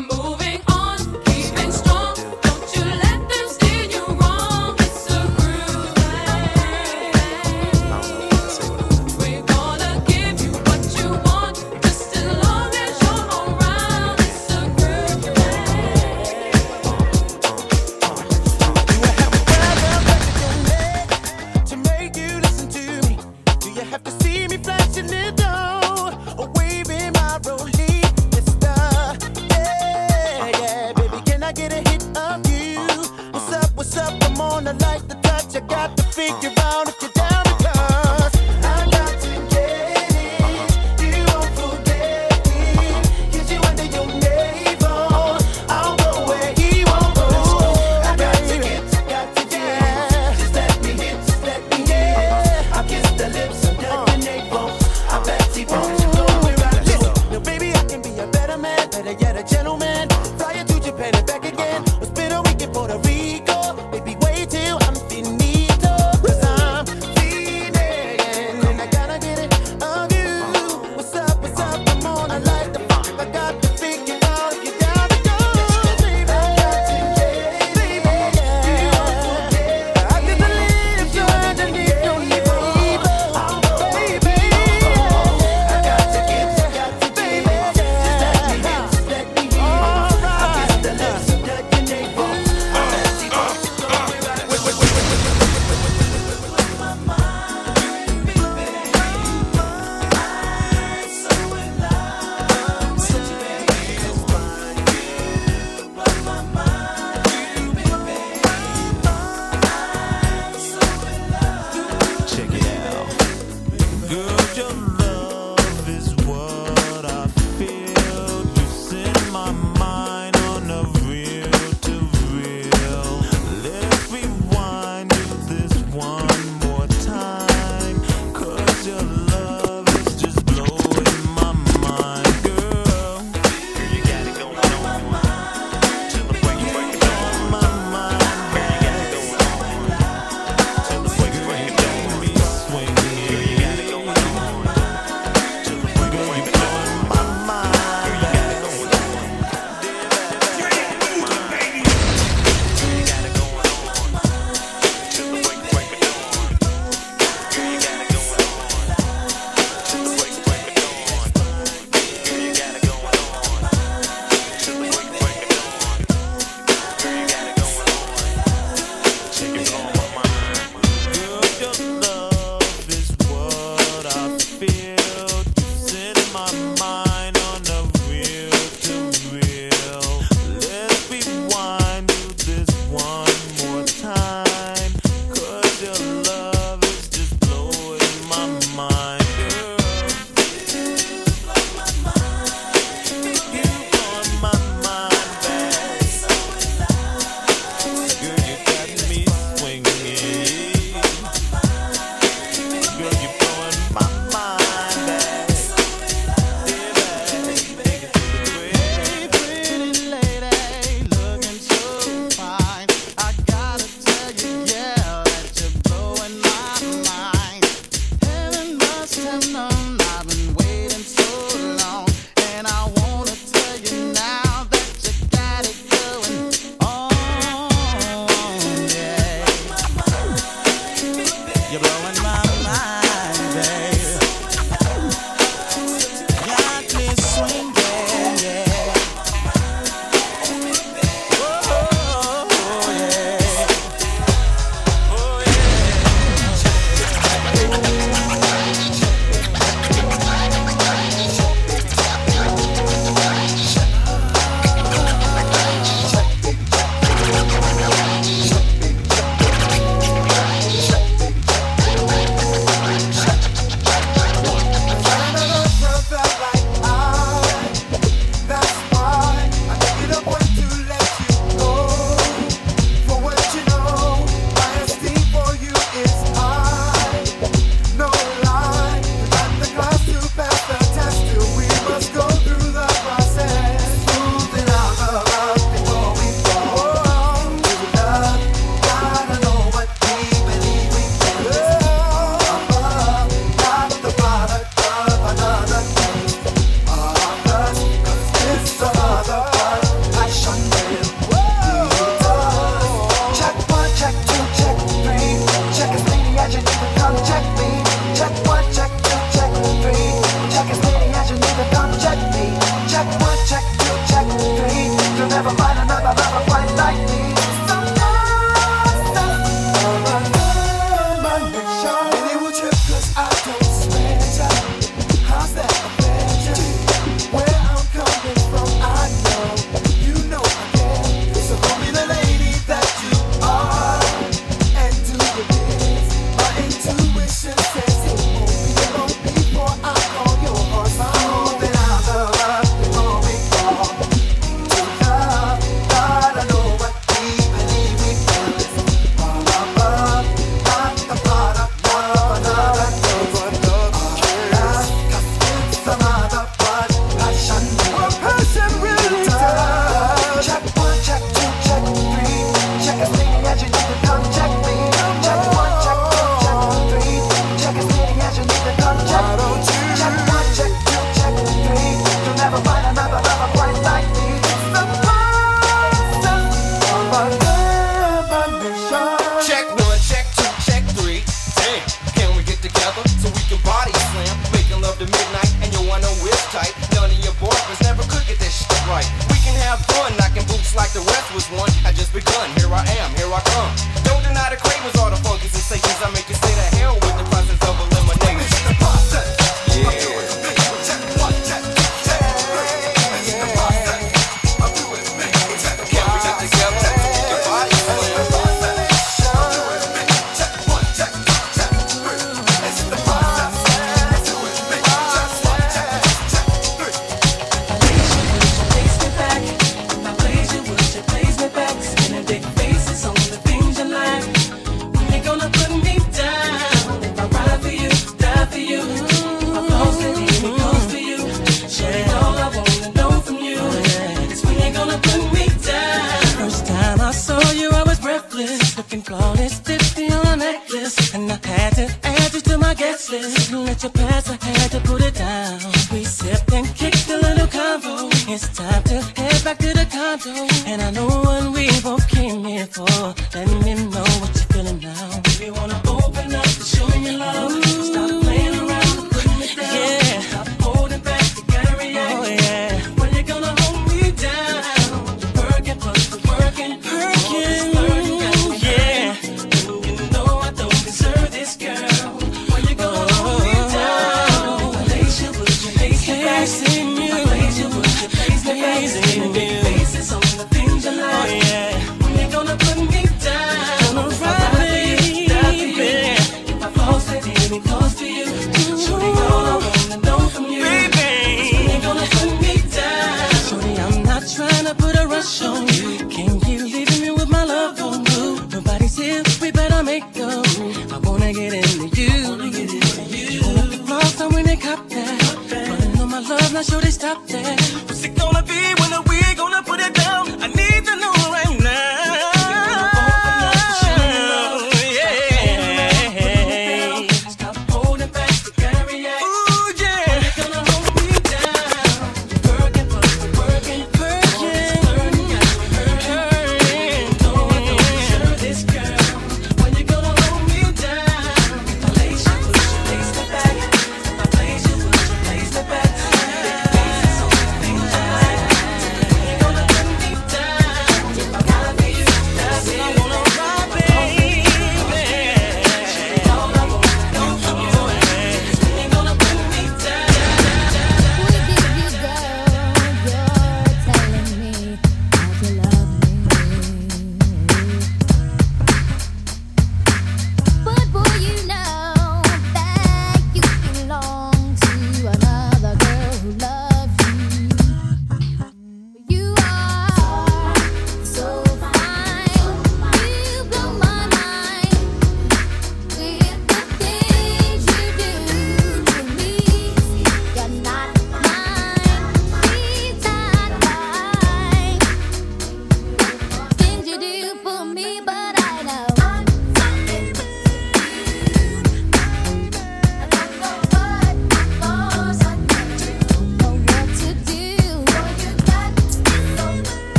I'm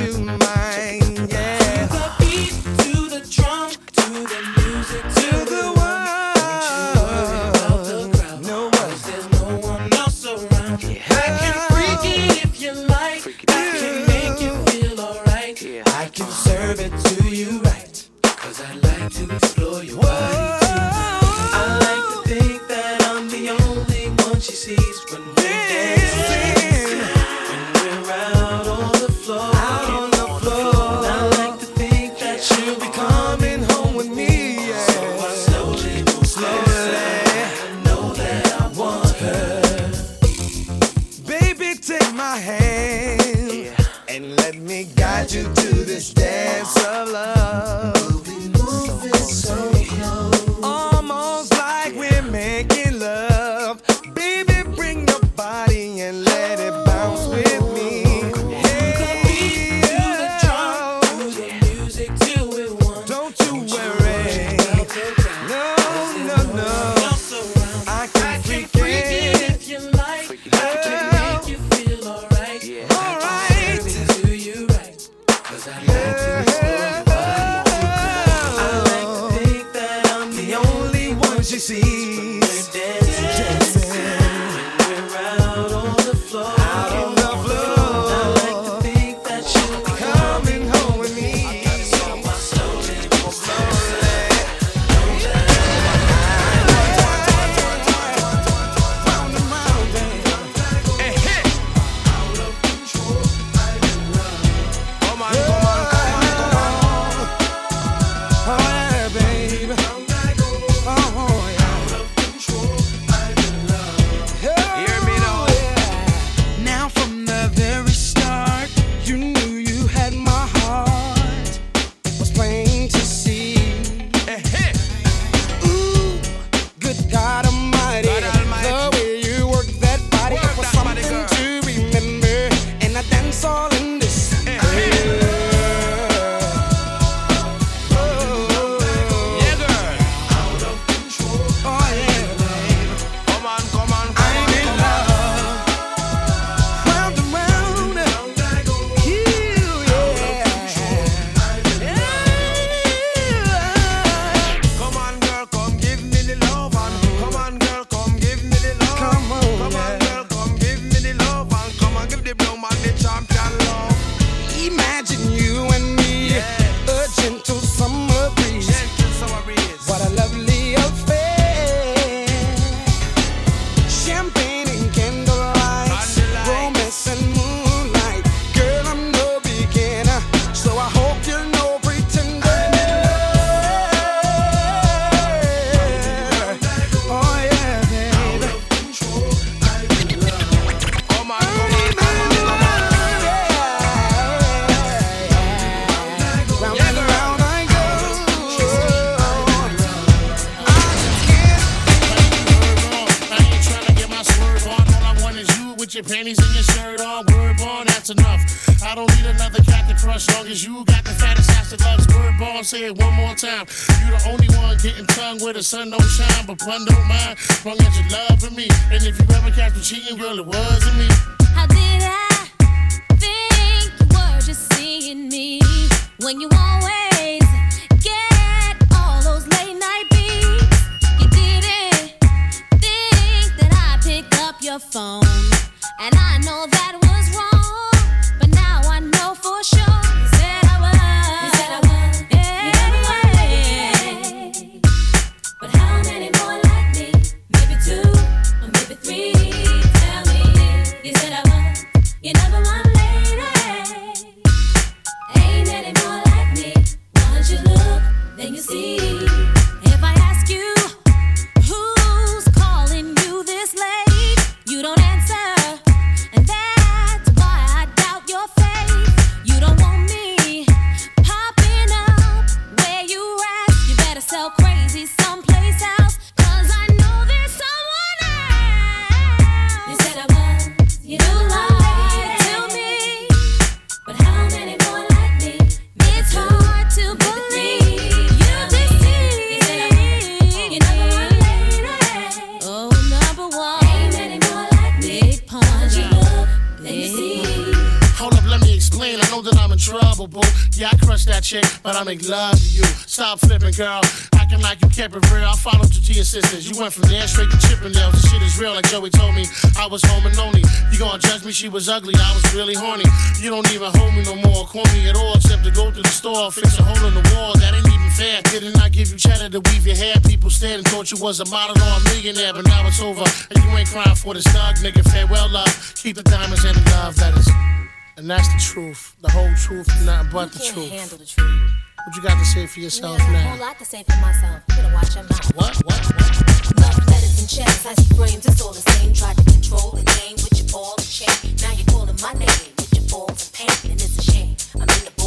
to sun don't shine, but one don't mind. Long as love for me. And if you ever catch me cheating, girl, it wasn't me. How did I think you were just seeing me when you always get all those late night beats? You didn't think that I pick up your phone, and I know that was wrong. was ugly, I was really horny. You don't even hold me no more, call me at all, except to go to the store, fix a hole in the wall. That ain't even fair. Didn't I give you cheddar to weave your hair? People stared and thought you was a model or a millionaire, but now it's over. And you ain't crying for this dog, nigga. Farewell, love. Keep the diamonds and the love letters. And that's the truth, the whole truth, nothing but you the can't truth. Handle the truth. What you got to say for yourself yeah, now? A whole lot to say for myself. You gotta watch your mouth. What? What? what? Love letters and checks, icy frames, it's all the same. Tried to control the game with your ball and chain. Now you're calling my name with your balls and pain, and it's a shame. I'm in the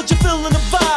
Cause you're feeling the vibe.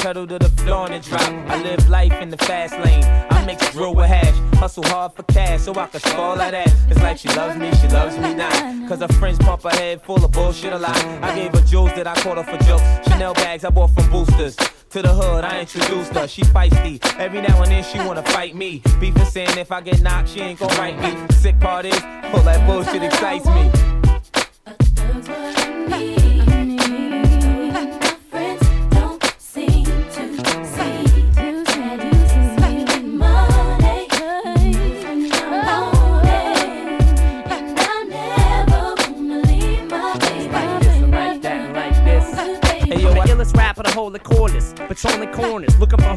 Pedal to the floor and drop. I live life in the fast lane. I mix drill with hash. Hustle hard for cash so I can spoil that. It's like she loves me, she loves me not. Cause her friends pump her head full of bullshit a lot. I gave her jewels that I caught her for jokes. Chanel bags I bought from boosters. To the hood, I introduced her. She feisty. Every now and then she wanna fight me. Beefing saying if I get knocked, she ain't gon' write me. Sick part is, all that bullshit excites me.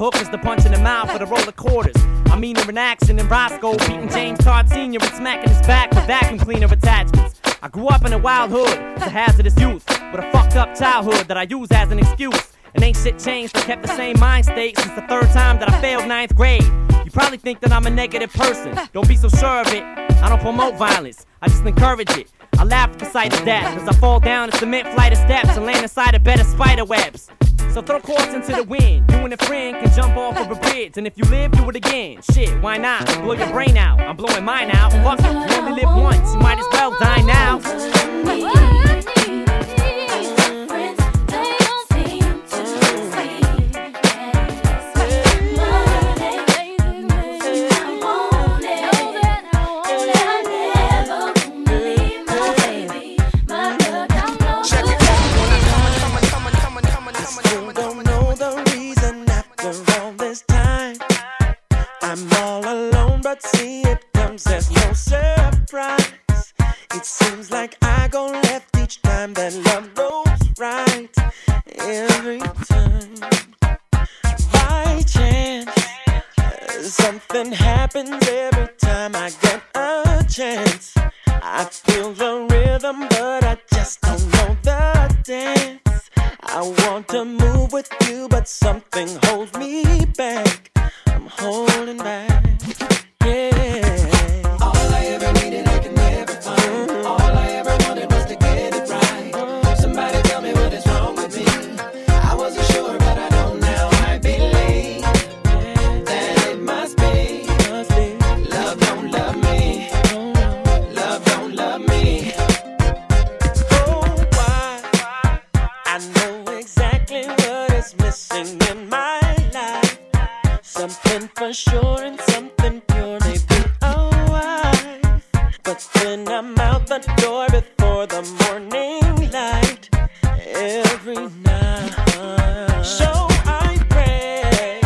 For hookers to punch in the mouth for the roll of quarters. I mean, in action in Roscoe, beating James Todd Sr. and smacking his back with vacuum cleaner attachments. I grew up in a wild hood, as a hazardous youth, with a fucked up childhood that I use as an excuse. And ain't shit changed, I kept the same mind state since the third time that I failed ninth grade. You probably think that I'm a negative person, don't be so sure of it. I don't promote violence, I just encourage it. I laugh at the sight of death as I fall down a cement flight of steps and land inside a bed of spider webs. So throw caution to the wind. You and a friend can jump off of a bridge, and if you live, do it again. Shit, why not? Blow your brain out. I'm blowing mine out. Fuck you only live once. You might as well die now. Go left each time that love goes right. Every time, by chance, something happens every time I get a chance. I feel the rhythm, but I just don't know the dance. I want to move with you, but something holds me back. I'm holding back. Yeah. Something for sure and something pure, maybe a wife. But then I'm out the door before the morning light. Every night. So I pray.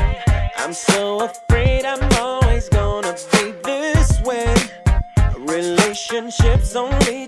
I'm so afraid I'm always gonna be this way. Relationships only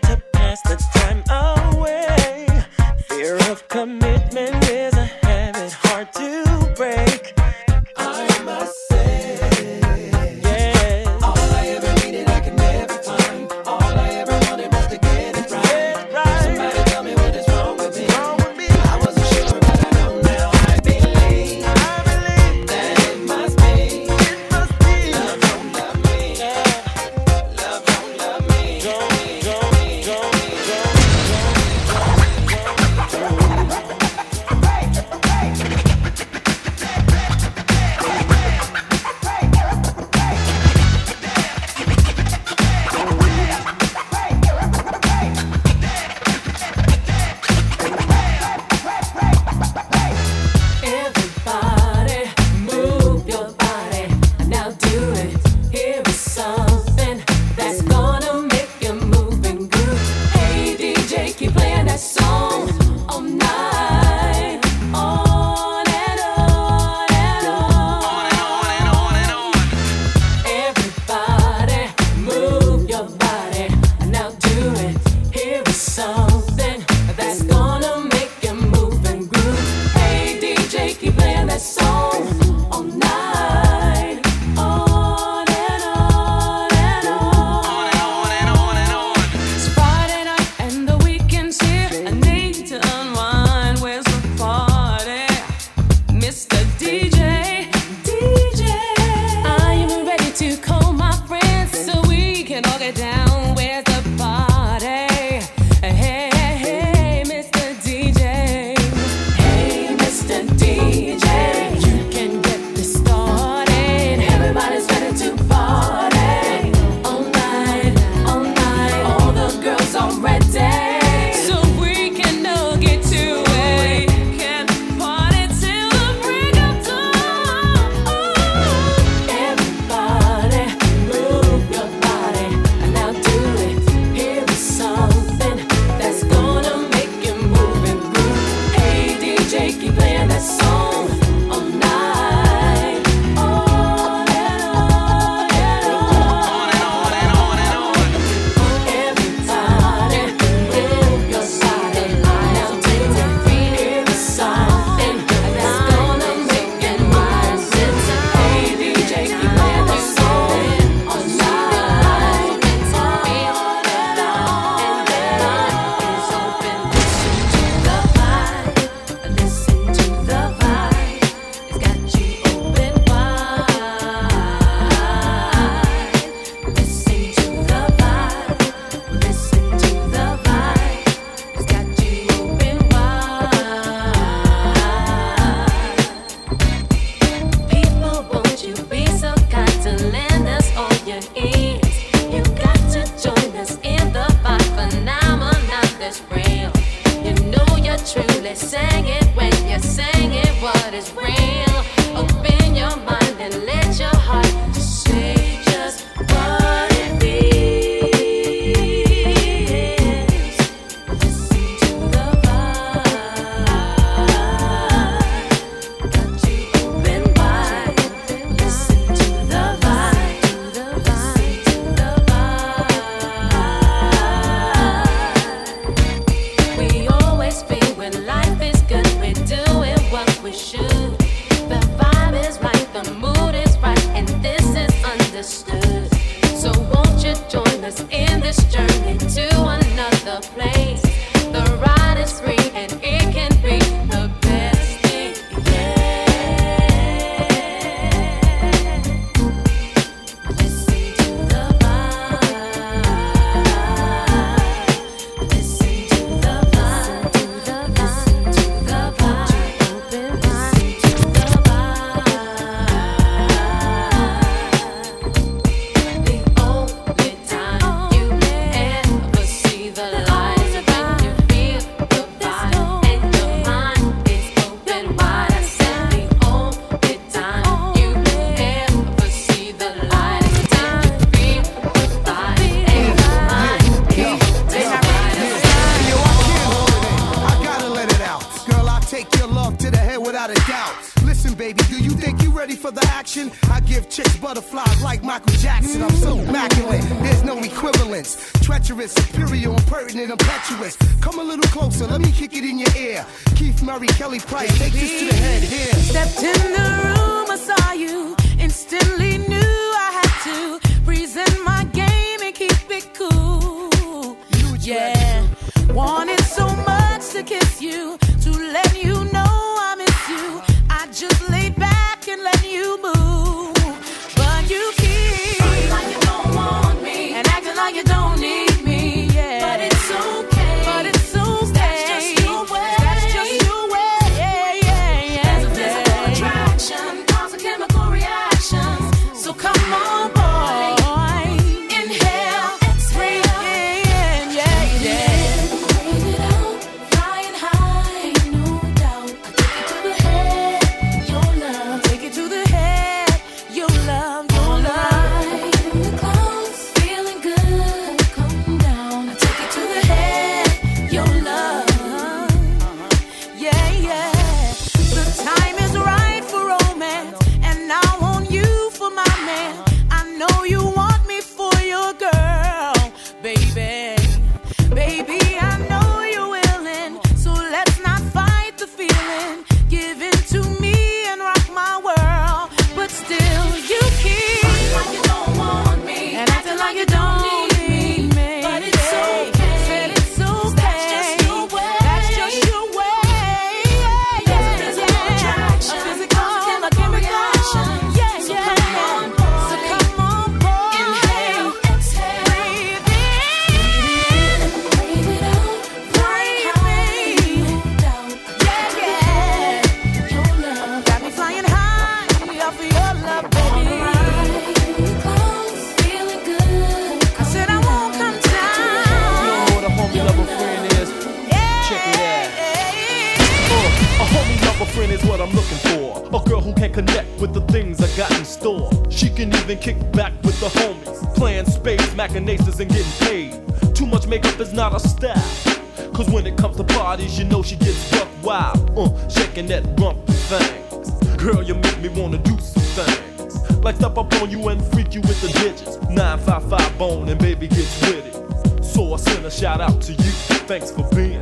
you with the digits. 955 bone and baby gets with it. So I send a shout out to you. Thanks for being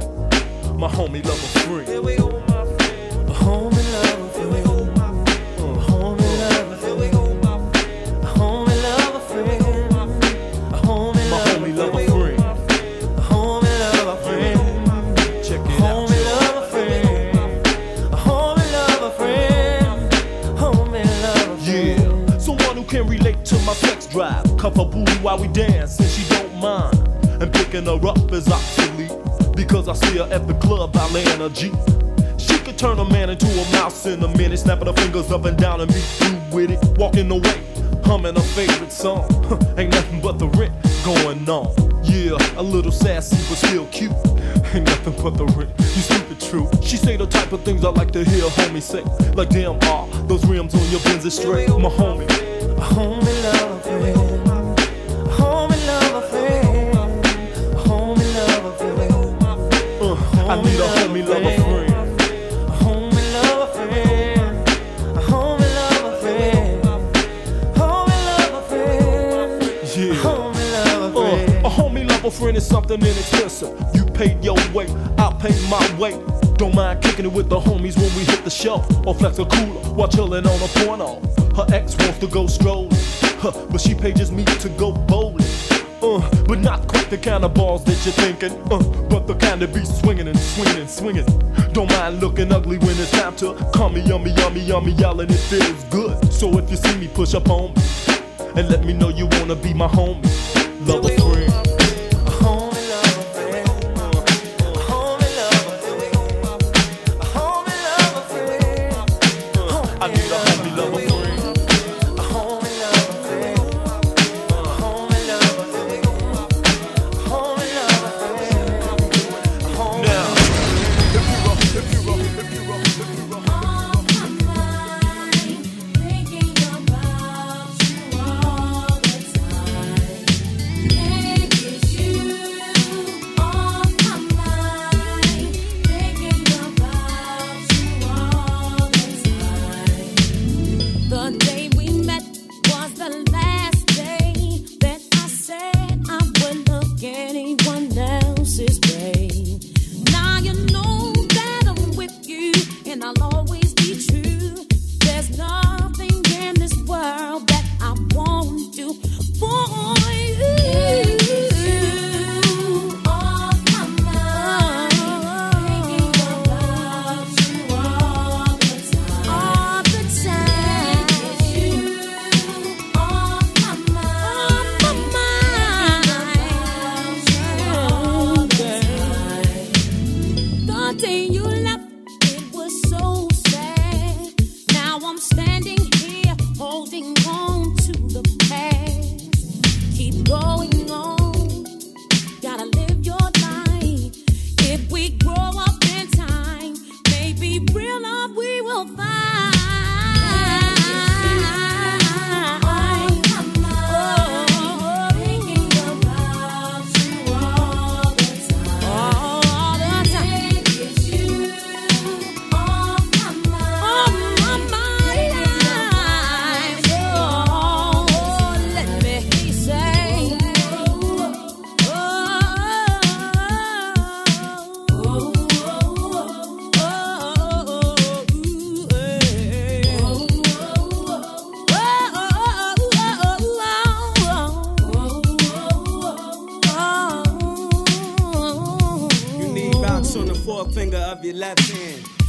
my homie, lover, friend. drive. Cuff her booty while we dance, and she don't mind. And picking her up is obsolete because I see her at the club by laying her G. She could turn a man into a mouse in a minute, snapping her fingers up and down and be through with it. Walking away, humming her favorite song. Ain't nothing but the rent going on. Yeah, a little sassy but still cute. Ain't nothing but the rent, you stupid truth. She say the type of things I like to hear homie say. Like damn, ah, those rims on your Benz is straight, my homie. My homie uh-huh. love. I need uh, a homie, love a friend. friend is something inexpensive. You paid your way, I paid my way. Don't mind kicking it with the homies when we hit the shelf or flex a cooler while chilling on a porno. Her ex wants to go strolling, huh, but she pages me to go bowling uh, but not quite the kind of balls that you're thinking, uh, but the kind that be swinging and swinging and swinging. Don't mind looking ugly when it's time to call me yummy, yummy, yummy, yelling. It feels good. So if you see me, push up on me and let me know you wanna be my homie. Love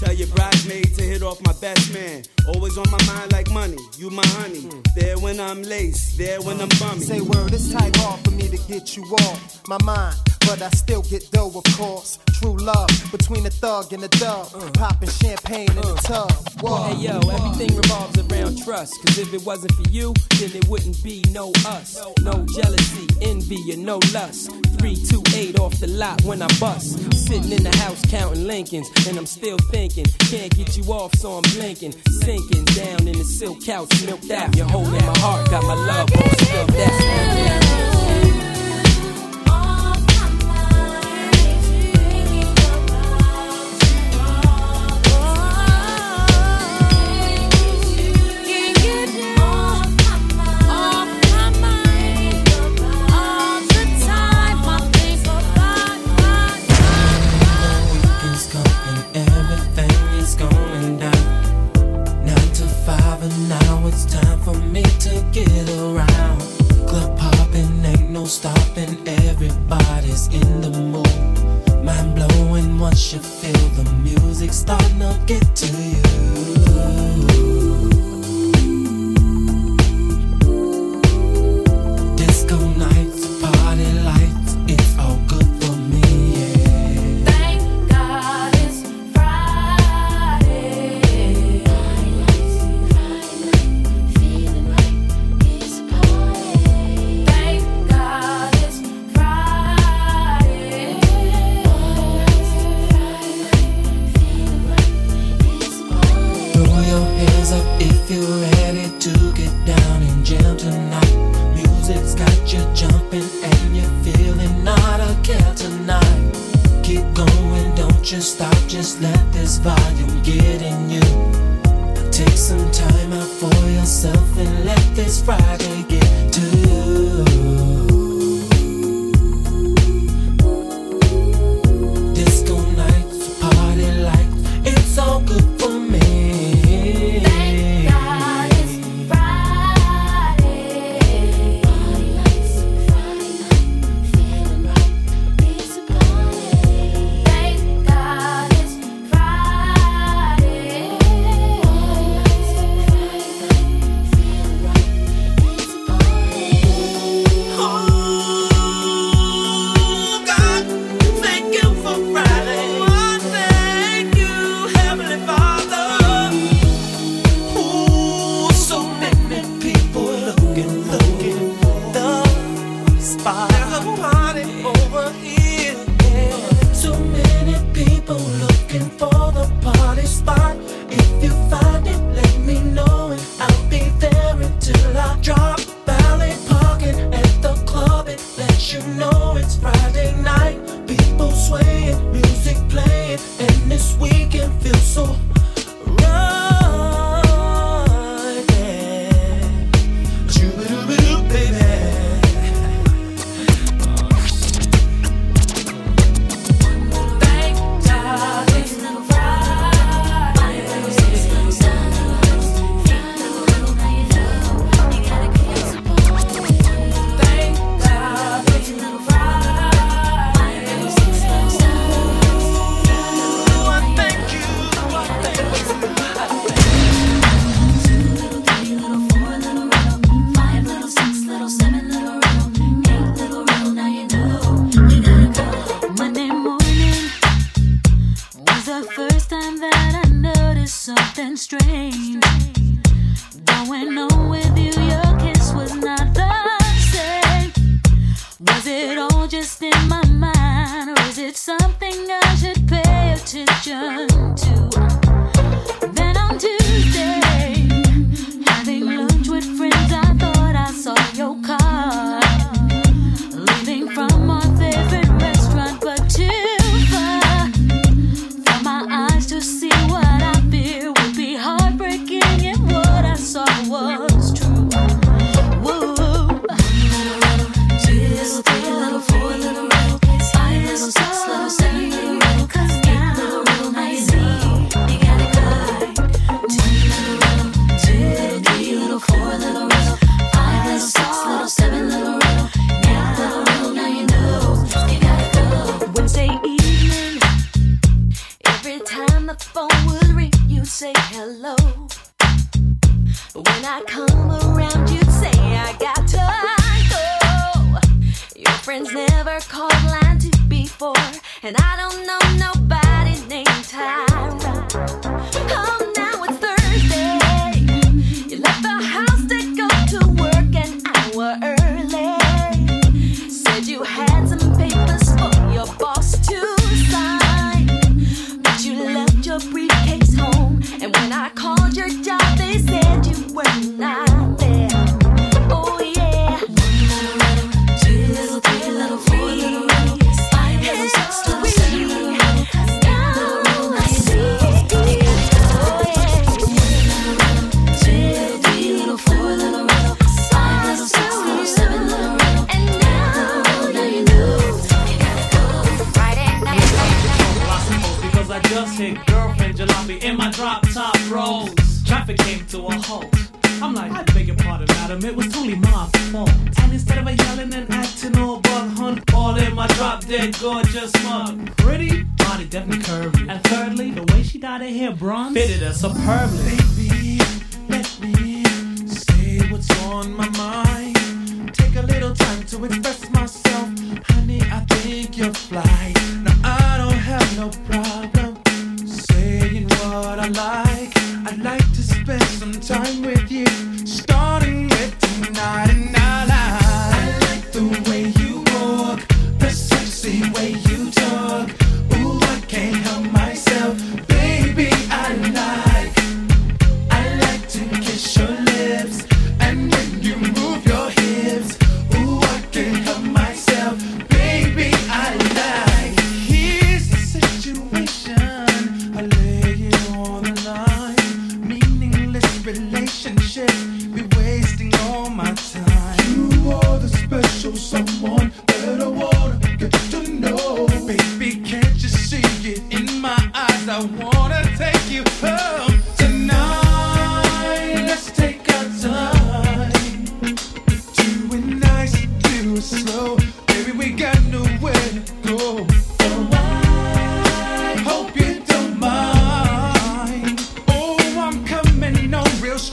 Tell your bridesmaid to hit off my best man. Always on my mind like money, you my honey. There when I'm laced, there when I'm bummy. Say word, it's type hard for me to get you off my mind. But I still get dough, of course. True love between the thug and the dub. Popping champagne in the uh. tub. Whoa. Hey yo, everything revolves around trust. Cause if it wasn't for you, then it wouldn't be no us. No jealousy, envy, and no lust. 328 off the lot when I bust. Sitting in the house counting Lincolns, and I'm still thinking, can't get you off, so I'm blinking. Sinking down in the silk couch, milked out. You're holding my heart, got my love on still. That's weekends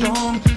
on